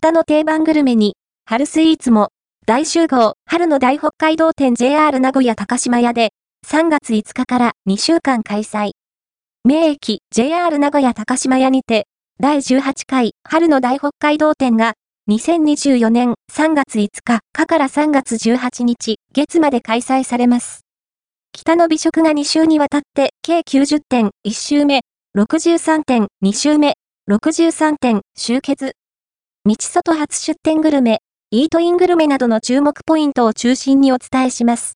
北の定番グルメに、春スイーツも、大集合、春の大北海道展 JR 名古屋高島屋で、3月5日から2週間開催。名駅 JR 名古屋高島屋にて、第18回春の大北海道展が、2024年3月5日かから3月18日月まで開催されます。北の美食が2週にわたって計90点1週目、63点2週目、63点集結。道外初出店グルメ、イートイングルメなどの注目ポイントを中心にお伝えします。